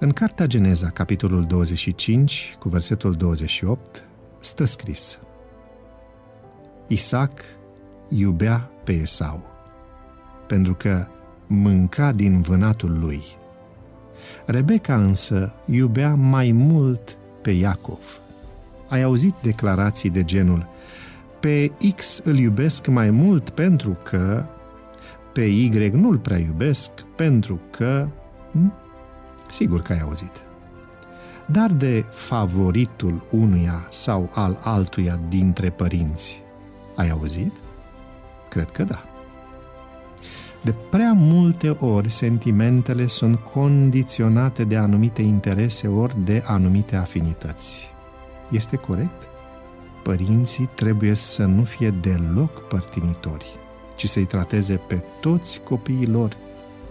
În Cartea Geneza, capitolul 25, cu versetul 28, stă scris Isaac iubea pe Esau, pentru că mânca din vânatul lui. Rebecca însă iubea mai mult pe Iacov. Ai auzit declarații de genul pe X îl iubesc mai mult pentru că pe Y nu-l prea iubesc pentru că... Hm? Sigur că ai auzit. Dar de favoritul unuia sau al altuia dintre părinți, ai auzit? Cred că da. De prea multe ori, sentimentele sunt condiționate de anumite interese ori de anumite afinități. Este corect? Părinții trebuie să nu fie deloc părtinitori, ci să-i trateze pe toți copiii lor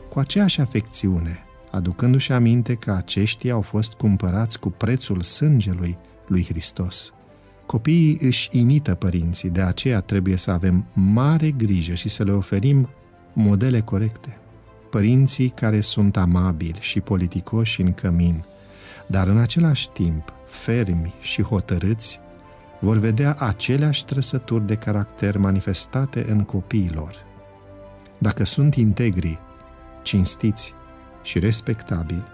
cu aceeași afecțiune, aducându-și aminte că aceștia au fost cumpărați cu prețul sângelui lui Hristos. Copiii își imită părinții, de aceea trebuie să avem mare grijă și să le oferim modele corecte. Părinții care sunt amabili și politicoși în cămin, dar în același timp fermi și hotărâți, vor vedea aceleași trăsături de caracter manifestate în copiilor. Dacă sunt integri, cinstiți și respectabili,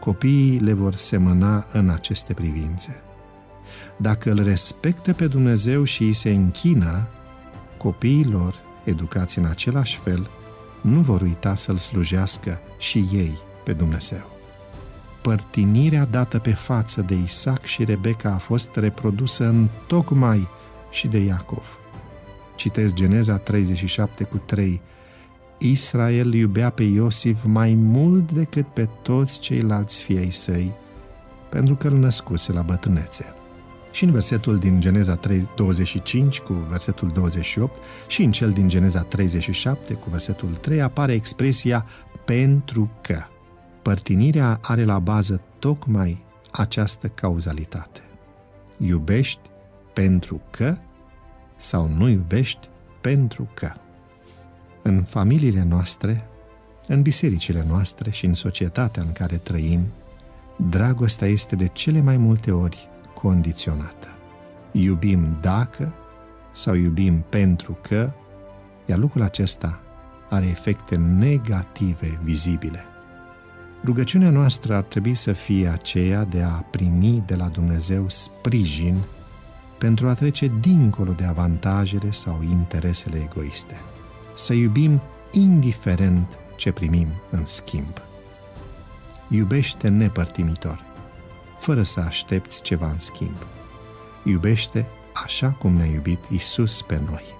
copiii le vor semăna în aceste privințe. Dacă îl respectă pe Dumnezeu și îi se închină, copiii lor, educați în același fel, nu vor uita să-L slujească și ei pe Dumnezeu. Părtinirea dată pe față de Isaac și Rebecca a fost reprodusă în tocmai și de Iacov. Citesc Geneza 37 cu 3. Israel iubea pe Iosif mai mult decât pe toți ceilalți fiei săi, pentru că îl născuse la bătrânețe. Și în versetul din Geneza 3, 25 cu versetul 28 și în cel din Geneza 37 cu versetul 3 apare expresia pentru că. Părtinirea are la bază tocmai această cauzalitate. Iubești pentru că sau nu iubești pentru că. În familiile noastre, în bisericile noastre și în societatea în care trăim, dragostea este de cele mai multe ori condiționată. Iubim dacă sau iubim pentru că, iar lucrul acesta are efecte negative vizibile. Rugăciunea noastră ar trebui să fie aceea de a primi de la Dumnezeu sprijin pentru a trece dincolo de avantajele sau interesele egoiste. Să iubim indiferent ce primim în schimb. Iubește nepărtimitor, fără să aștepți ceva în schimb. Iubește așa cum ne-a iubit Isus pe noi.